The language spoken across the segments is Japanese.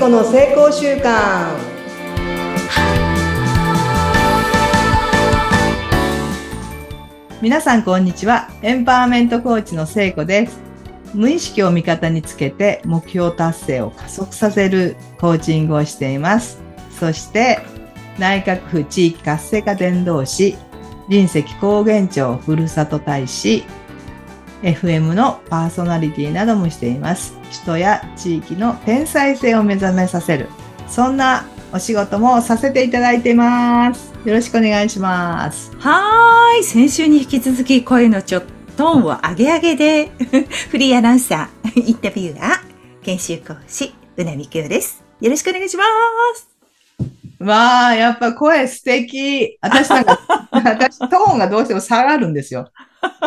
子の成功習慣皆さんこんにちは。エンパワーメントコーチの聖子です。無意識を味方につけて目標達成を加速させるコーチングをしています。そして内閣府地域活性化伝道師林石高原町ふるさと大使 FM のパーソナリティなどもしています人や地域の天才性を目覚めさせるそんなお仕事もさせていただいていますよろしくお願いしますはーい。先週に引き続き声のちょっとトーンを上げ上げで、フリーアナウンサー、インタビューアー、研修講師、うなみきよです。よろしくお願いします。わあ、やっぱ声素敵。私なんか、私トーンがどうしても下がるんですよ。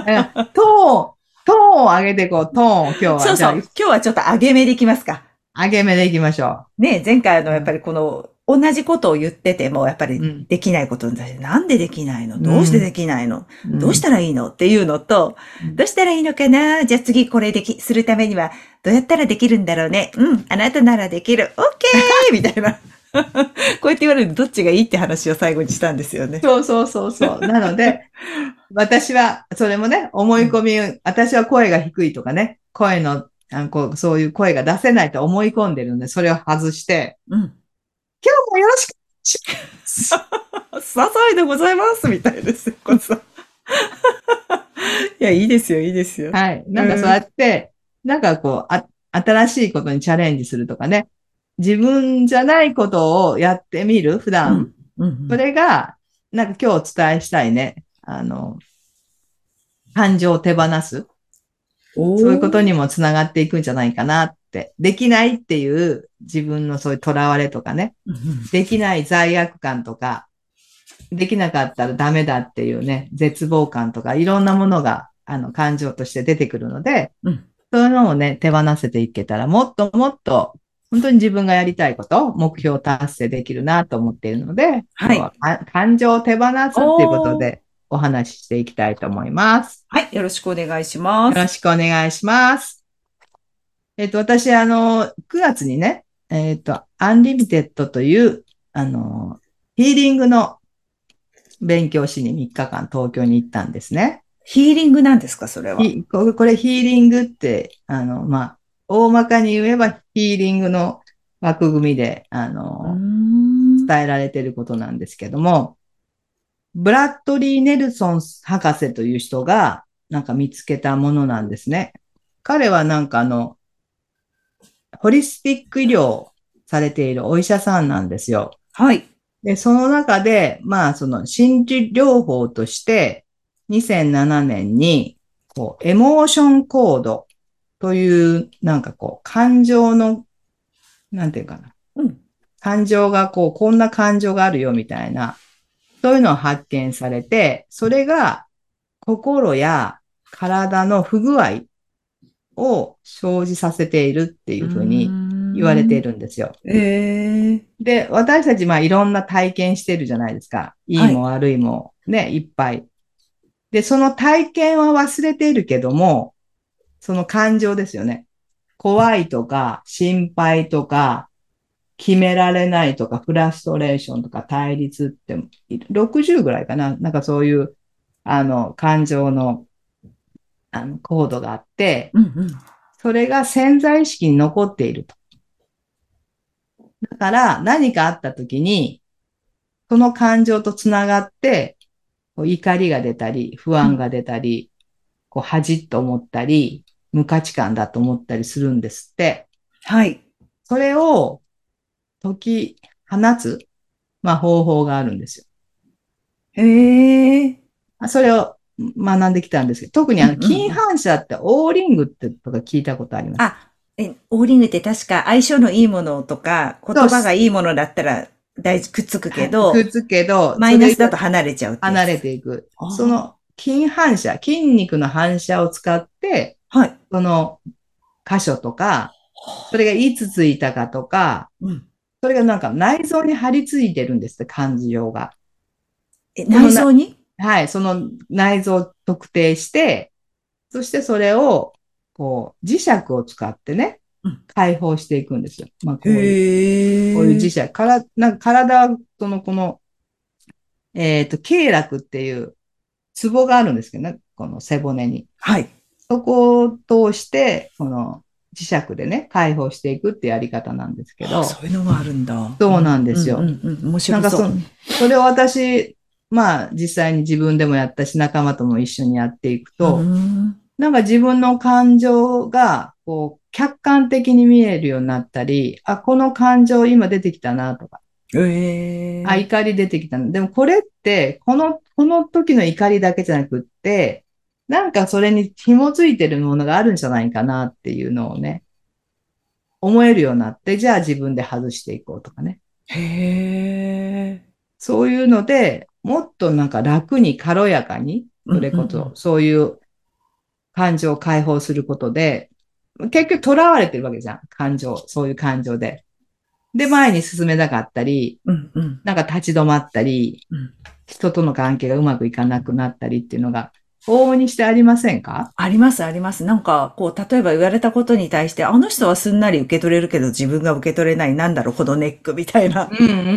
えトーン、トーンを上げていこう、トーンを今日は。そうそう。今日はちょっと上げ目でいきますか。上げ目でいきましょね前回あの、やっぱりこの、同じことを言ってても、やっぱりうんできないことに対して、なんでできないの？どうしてできないの、う。どうしたらいいの？っていうのと、うんどうしたらいいのかな？じゃあ次これでき、するためには、どうやったらできるんだろうね？うん、あなたならできる。オッケー みたいな。こうやって言われるとどっちがいいって話を最後にしたんですよね。そうそうそうそう。なので、私は、それもね、思い込み、私は声が低いとかね、声の、あのこうそういう声が出せないと思い込んでるんで、それを外して、うん。今日もよろしくささいでございますみたいですよ、こそ。いや、いいですよ、いいですよ。はい。なんかそうやって、なんかこうあ、新しいことにチャレンジするとかね、自分じゃないことをやってみる、普段。うん。うんそれが、なんか今日お伝えしたいね、あの、感情を手放す。そそういうことにもつながっていくんじゃないかなって。できないっていう自分のそういう囚われとかね。できない罪悪感とか、できなかったらダメだっていうね、絶望感とか、いろんなものが、あの、感情として出てくるので、うんそういうのをね、手放せていけたら、もっともっと、本当に自分がやりたいこと、目標達成できるなと思っているので、はい感情を手放すっていうことでお話ししていきたいと思います。はい、よろしくお願いします。よろしくお願いします。えっ、と、私、あの、9月にね、えっ、と、アンリミテッドという、あの、ヒーリングの勉強しに3日間東京に行ったんですね。ヒーリングなんですか、それは。ひこれこれヒーリングって、あの、まあ、大まかに言えばヒーリングの枠組みで、あの、ん伝えられていることなんですけども、ブラッドリー・ネルソン博士という人がなんか見つけたものなんですね。彼はなんかあの、ホリスティック医療をされているお医者さんなんですよ。はい。で、その中で、まあその心理療法として2007年にこうエモーションコードというなんかこう感情の、なんていうかな。うん。感情がこう、こんな感情があるよみたいな、そういうのを発見されて、それが心や体の不具合を生じさせているっていうふうに言われている。るんですよ。ええで、私たちまあいろんな体験してるじゃないですか。いいも悪いもね、いっぱい。で、その体験は忘れているけども、その感情ですよね。怖いとか、心配とか、決められないとか、フラストレーションとか、対立って、60ぐらいかな。なんかそういう、あの、感情の、あの、コードがあって、うんうん。それが潜在意識に残っていると。だから何かあった時に、その感情とつながって、こう怒りが出たり、不安が出たり、こう恥っと思ったり、無価値観だと思ったりするんですって。はい。それを解き放つ、まあ方法があるんですよ。ええあそれを学んできたんですけど、特にあの、うんうんうん近反射ってオーリングってとか聞いたことあります？あ、え、オーリングって確か相性のいいものとか、言葉がいいものだったら大事くっつくけどく、っつくけど、マイナスだと離れちゃう離れていく。その筋反射、筋肉の反射を使って、はい。その箇所とか、それがいつついたかとか、うん。それがなんか内臓に張り付いてるんですって、感情が。え、内臓に？はい、その内臓を特定して、そしてそれを、こう、磁石を使ってね、うん解放していくんですよ。まあ、こういう。こういう磁石。から、なんか体は、その、この、えっと、経絡っていう、ツボがあるんですけどね、この背骨に。はい。そこを通して、この磁石でね、解放していくってやり方なんですけどあ、そういうのがあるんだ。そうなんですようんうんうん、面な白そ。んかそそれを私、まあ実際に自分でもやったし、仲間とも一緒にやっていくと、うんなんか自分の感情が、こう、客観的に見えるようになったり、あ、この感情今出てきたなとか、ええ。あ、怒り出てきたな。でもこれって、この、この時の怒りだけじゃなくって、なんかそれに紐づいてるものがあるんじゃないかなっていうのをね、思えるようになって、じゃあ自分で外していこうとかね。へえ。そういうので、もっとなんか楽に軽やかに、それこそ、そういう感情を解放することで、結局囚われてるわけじゃん。感情、そういう感情で。で、前に進めなかったり、うんうん。なんか立ち止まったり、うん人との関係がうまくいかなくなったりっていうのが、往々にしてありませんか？あります、あります。なんか、こう、例えば言われたことに対して、あの人はすんなり受け取れるけど自分が受け取れない、なんだろう、このネックみたいなうんうんうんう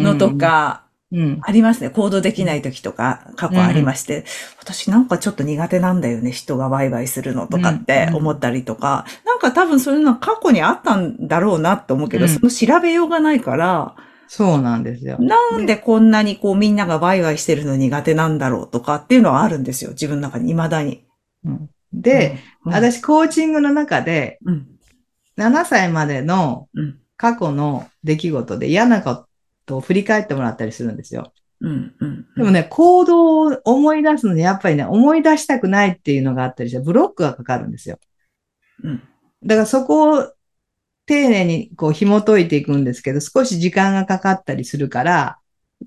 ん。のと。か、うん。ありますね。行動できない時とか、過去ありまして、私なんかちょっと苦手なんだよね。人がワイワイするのとかってうん思ったりとか、なんか多分そういうのは過去にあったんだろうなって思うけど、うんその調べようがないから、そうなんですよ。なんでこんなにこうみんながワイワイしてるの苦手なんだろうとかっていうのはあるんですよ。自分の中に、未だに。うんで、うん、私、コーチングの中で、うん、7歳までのうん、過去の出来事で嫌なことを振り返ってもらったりするんですよ。うん、うん。でもね、行動を思い出すのに、やっぱりね、思い出したくないっていうのがあったりして、ブロックがかかるんですよ。うん、だからそこを丁寧にこう紐解いていくんですけど、少し時間がかかったりするから、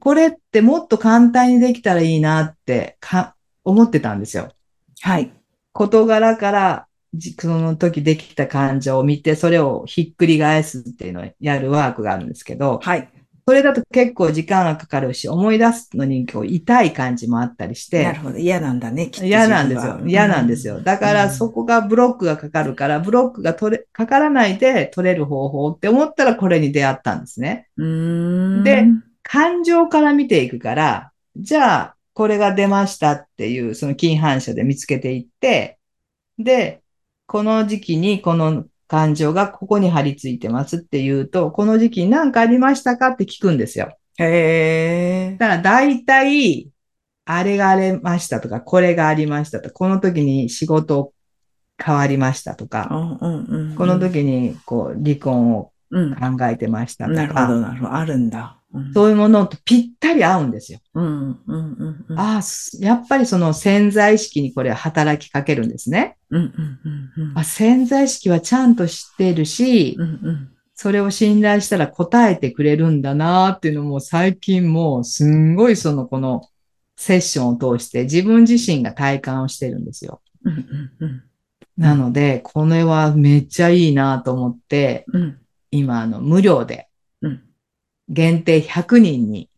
これってもっと簡単にできたらいいなってか思ってたんですよ。はい。事柄から、じその時できた感情を見て、それをひっくり返すっていうのをやるワークがあるんですけど、はい。それだと結構時間がかかるし、思い出すのにこう痛い感じもあったりしてなる、ほど。嫌なんだね、きっと嫌なんですよ。嫌なんですよ。よ。だからうんそこがブロックがかかるから、ブロックが取れ、かからないで取れる方法って思ったらこれに出会ったんですね。で感情から見ていくから、じゃあこれが出ましたっていうその近反射で見つけていって、で、この時期にこの感情がここに張り付いてますっていうと、この時期に何かありましたかって聞くんですよ。へえ。だから大体、あれがありましたとか、これがありましたとか、この時に仕事変わりましたとうか、んうんうん。この時にこう離婚をうん。考えてましたとなるほど、か、なるほど。あるんだ。うんそういうものとぴったり合うんですよ。うんうんうんうん。あやっぱりその潜在意識にこれ働きかけるんですね。うんうんうんうん。あ潜在意識はちゃんと知っているしう、んうん。それを信頼したら答えてくれるんだなっていうのも最近もうすんごいそのこのセッションを通して自分自身が体感をしてるんですよ。うんうんうん。なので、これはめっちゃいいなと思って、うん今あの無料でうん。限定100人に、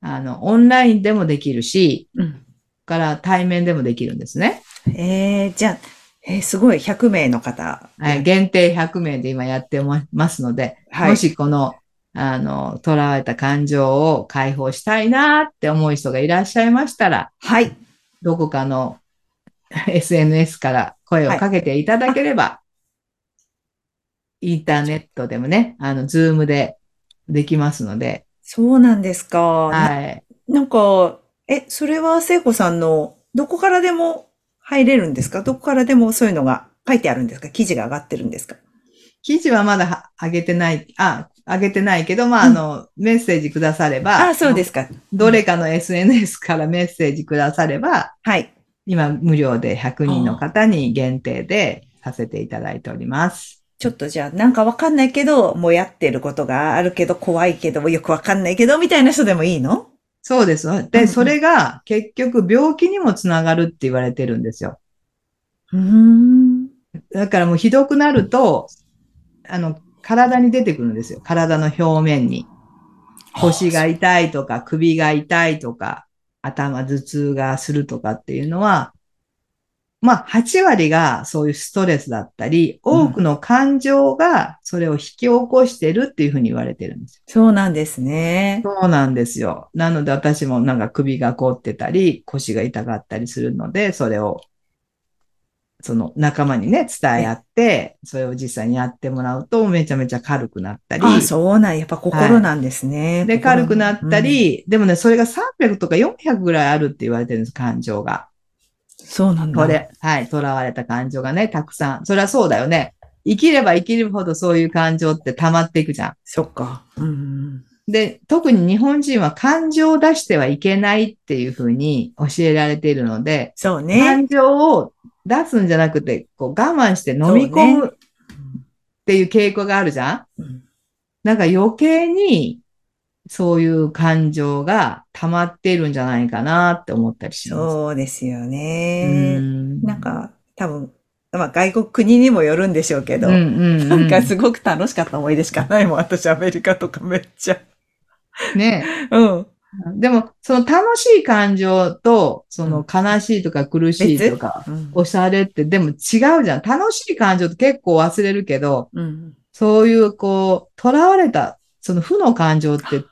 あの、オンラインでもできるし、うん。から対面でもできるんですね。えー、じゃあ、えー、すごい、100名の方。はい、限定100名で今やってますので、はいもしこの、あの、囚われた感情を解放したいなって思う人がいらっしゃいましたら、はい。どこかの SNS から声をかけていただければ、インターネットでもね、あの、ズームでできますので、そうなんですか。はい。ななんか、え、それは聖子さんの、どこからでも入れるんですか？どこからでもそういうのが書いてあるんですか？記事が上がってるんですか？記事はまだは上げてない、あ、上げてないけど、まあ、あの、メッセージくだされば、あ、そうですか。どれかの SNS からメッセージくだされば、はい。今無料で100人の方に限定でさせていただいております。ちょっとじゃあ、なんかわかんないけど、もうやってることがあるけど、怖いけど、よくわかんないけど、みたいな人でもいいの？そうです。うんうで、んそれが結局病気にもつながるって言われてるんですよ。うーん。だからもうひどくなると、あの、体に出てくるんですよ。体の表面に。腰が痛いとか、首が痛いとか、頭頭痛がするとかっていうのは、まあ、8割がそういうストレスだったり、多くの感情がそれを引き起こしてるっていうふうに言われてるんですよ。そうなんですね。そうなんですよ。なので私もなんか首が凍ってたり、腰が痛かったりするので、それを、その仲間にね、伝え合って、それを実際にやってもらうと、めちゃめちゃ軽くなったり、あ、そうなん、やっぱ心なんですね。で、心軽くなった、り、でもね、それが300とか400ぐらいあるって言われてるんです、感情が。うんそうなんだ。これ、はい、囚われた感情がね、たくさん。それはそうだよね。生きれば生きるほどそういう感情って溜まっていくじゃん。そっか。うん。で、特に日本人は感情を出してはいけないっていうふうに教えられているので、そうね。感情を出すんじゃなくて、こう我慢して飲み込むっていう傾向があるじゃんうんなんか余計にそういう感情が溜まっているんじゃないかなって思ったりします。そうですようね。んなんか、多分、まあ外国国にもよるんでしょうけど、うんうんうんなんかすごく楽しかった思い出しかないもん。私アメリカとかめっちゃ。ね。うん。でも、その楽しい感情と、その悲しいとか苦しいとか、うんおしゃれって、でも違うじゃん。楽しい感情って結構忘れるけど、うん。そういうこう、囚われた、その負の感情って、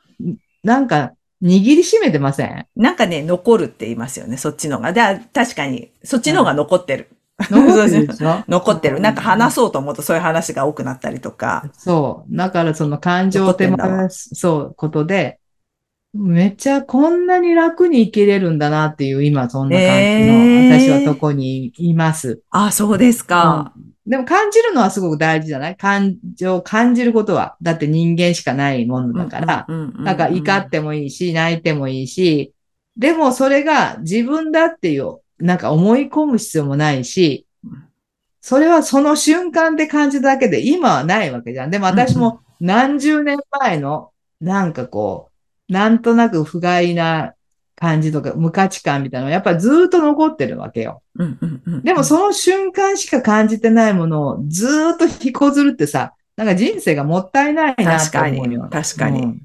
なんか握りしめてません？なんかね、残るって言いますよね、そっちのが。で、確かに、そっちのが残ってる。残ってるでしょ？残ってる。なんか話そうと思うとそういう話が多くなったりとか。そう。だからその感情を手残ってそう、ことで、めっちゃこんなに楽に生きれるんだなっていう、今そんな感じの、えー私はとこにいます。あ、そうですか。でも感じるのはすごく大事じゃない？感情を感じることは。だって人間しかないものだから。うんうんうんうん、なんか怒ってもいいし、泣いてもいいし、でもそれが自分だっていう、なんか思い込む必要もないしうん、それはその瞬間で感じただけで今はないわけじゃん。でも私も何十年前の、なんかこう、なんとなく不甲斐な感じとか無価値観みたいなのはやっぱりずーっと残ってるわけよ。うんうんうん、でもその瞬間しか感じてないものをずーっと引こずるってさ、なんか人生がもったいないなって思うよ。確かに確かにうん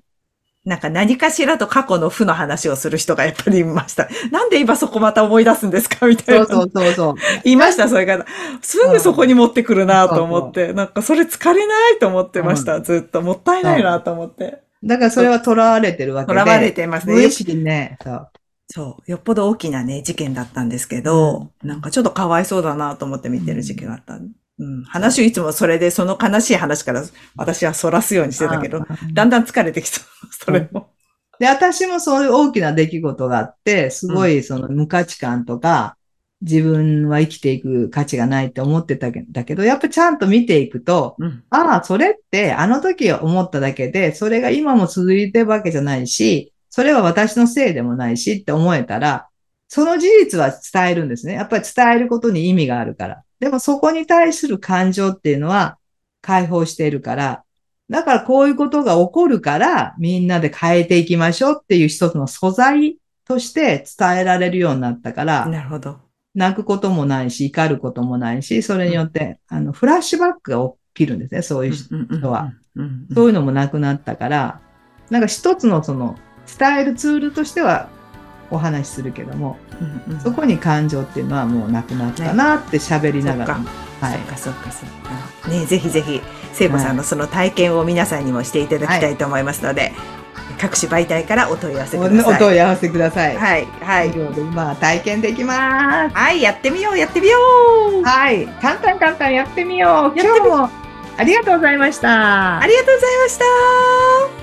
なんか何かしらと過去の負の話をする人がやっぱりいました。なんで今そこまた思い出すんですかみたいな。そうそうそう。いました、そういう方。すぐそこに持ってくるなと思って、なんかそれ疲れないと思ってました、ずっと。もったいないなと思って。だからそれは囚われてるわけで。囚われてますね無意識にね。そう。そう。よっぽど大きなね、事件だったんですけど、なんかちょっとかわいそうだなと思って見てる時期があった。うん。話をいつもそれで、その悲しい話から私は反らすようにしてたけど、だんだん疲れてきた。それも。で、私もそういう大きな出来事があって、すごいその無価値観とか、自分は生きていく価値がないって思ってたけだけど、やっぱちゃんと見ていくと、うん。ああ、それってあの時思っただけで、それが今も続いてるわけじゃないし、それは私のせいでもないしって思えたら、その事実は伝えるんですね。やっぱり伝えることに意味があるから。でもそこに対する感情っていうのは解放しているから、だからこういうことが起こるから、みんなで変えていきましょうっていう一つの素材として伝えられるようになったから、なるほど。泣くこともないし、怒ることもないし、それによって、あの、フラッシュバックが起きるんですね、そういう人人は。うん。そういうのもなくなったから、なんか一つのその、伝えるツールとしてはお話しするけども、うんうんそこに感情っていうのはもうなくなったなって喋りながら、そっはいそっ。かそっかそっか。ねぜひぜひ、聖子さんのその体験を皆さんにもしていただきたいと思いますので、各種媒体からお問い合わせおください。お問い合わせください。はい、はい。今体験できます。はい、やってみよう、やってみようはい。簡単簡単やってみよう。今日もありがとうございましたあ。りがとうございました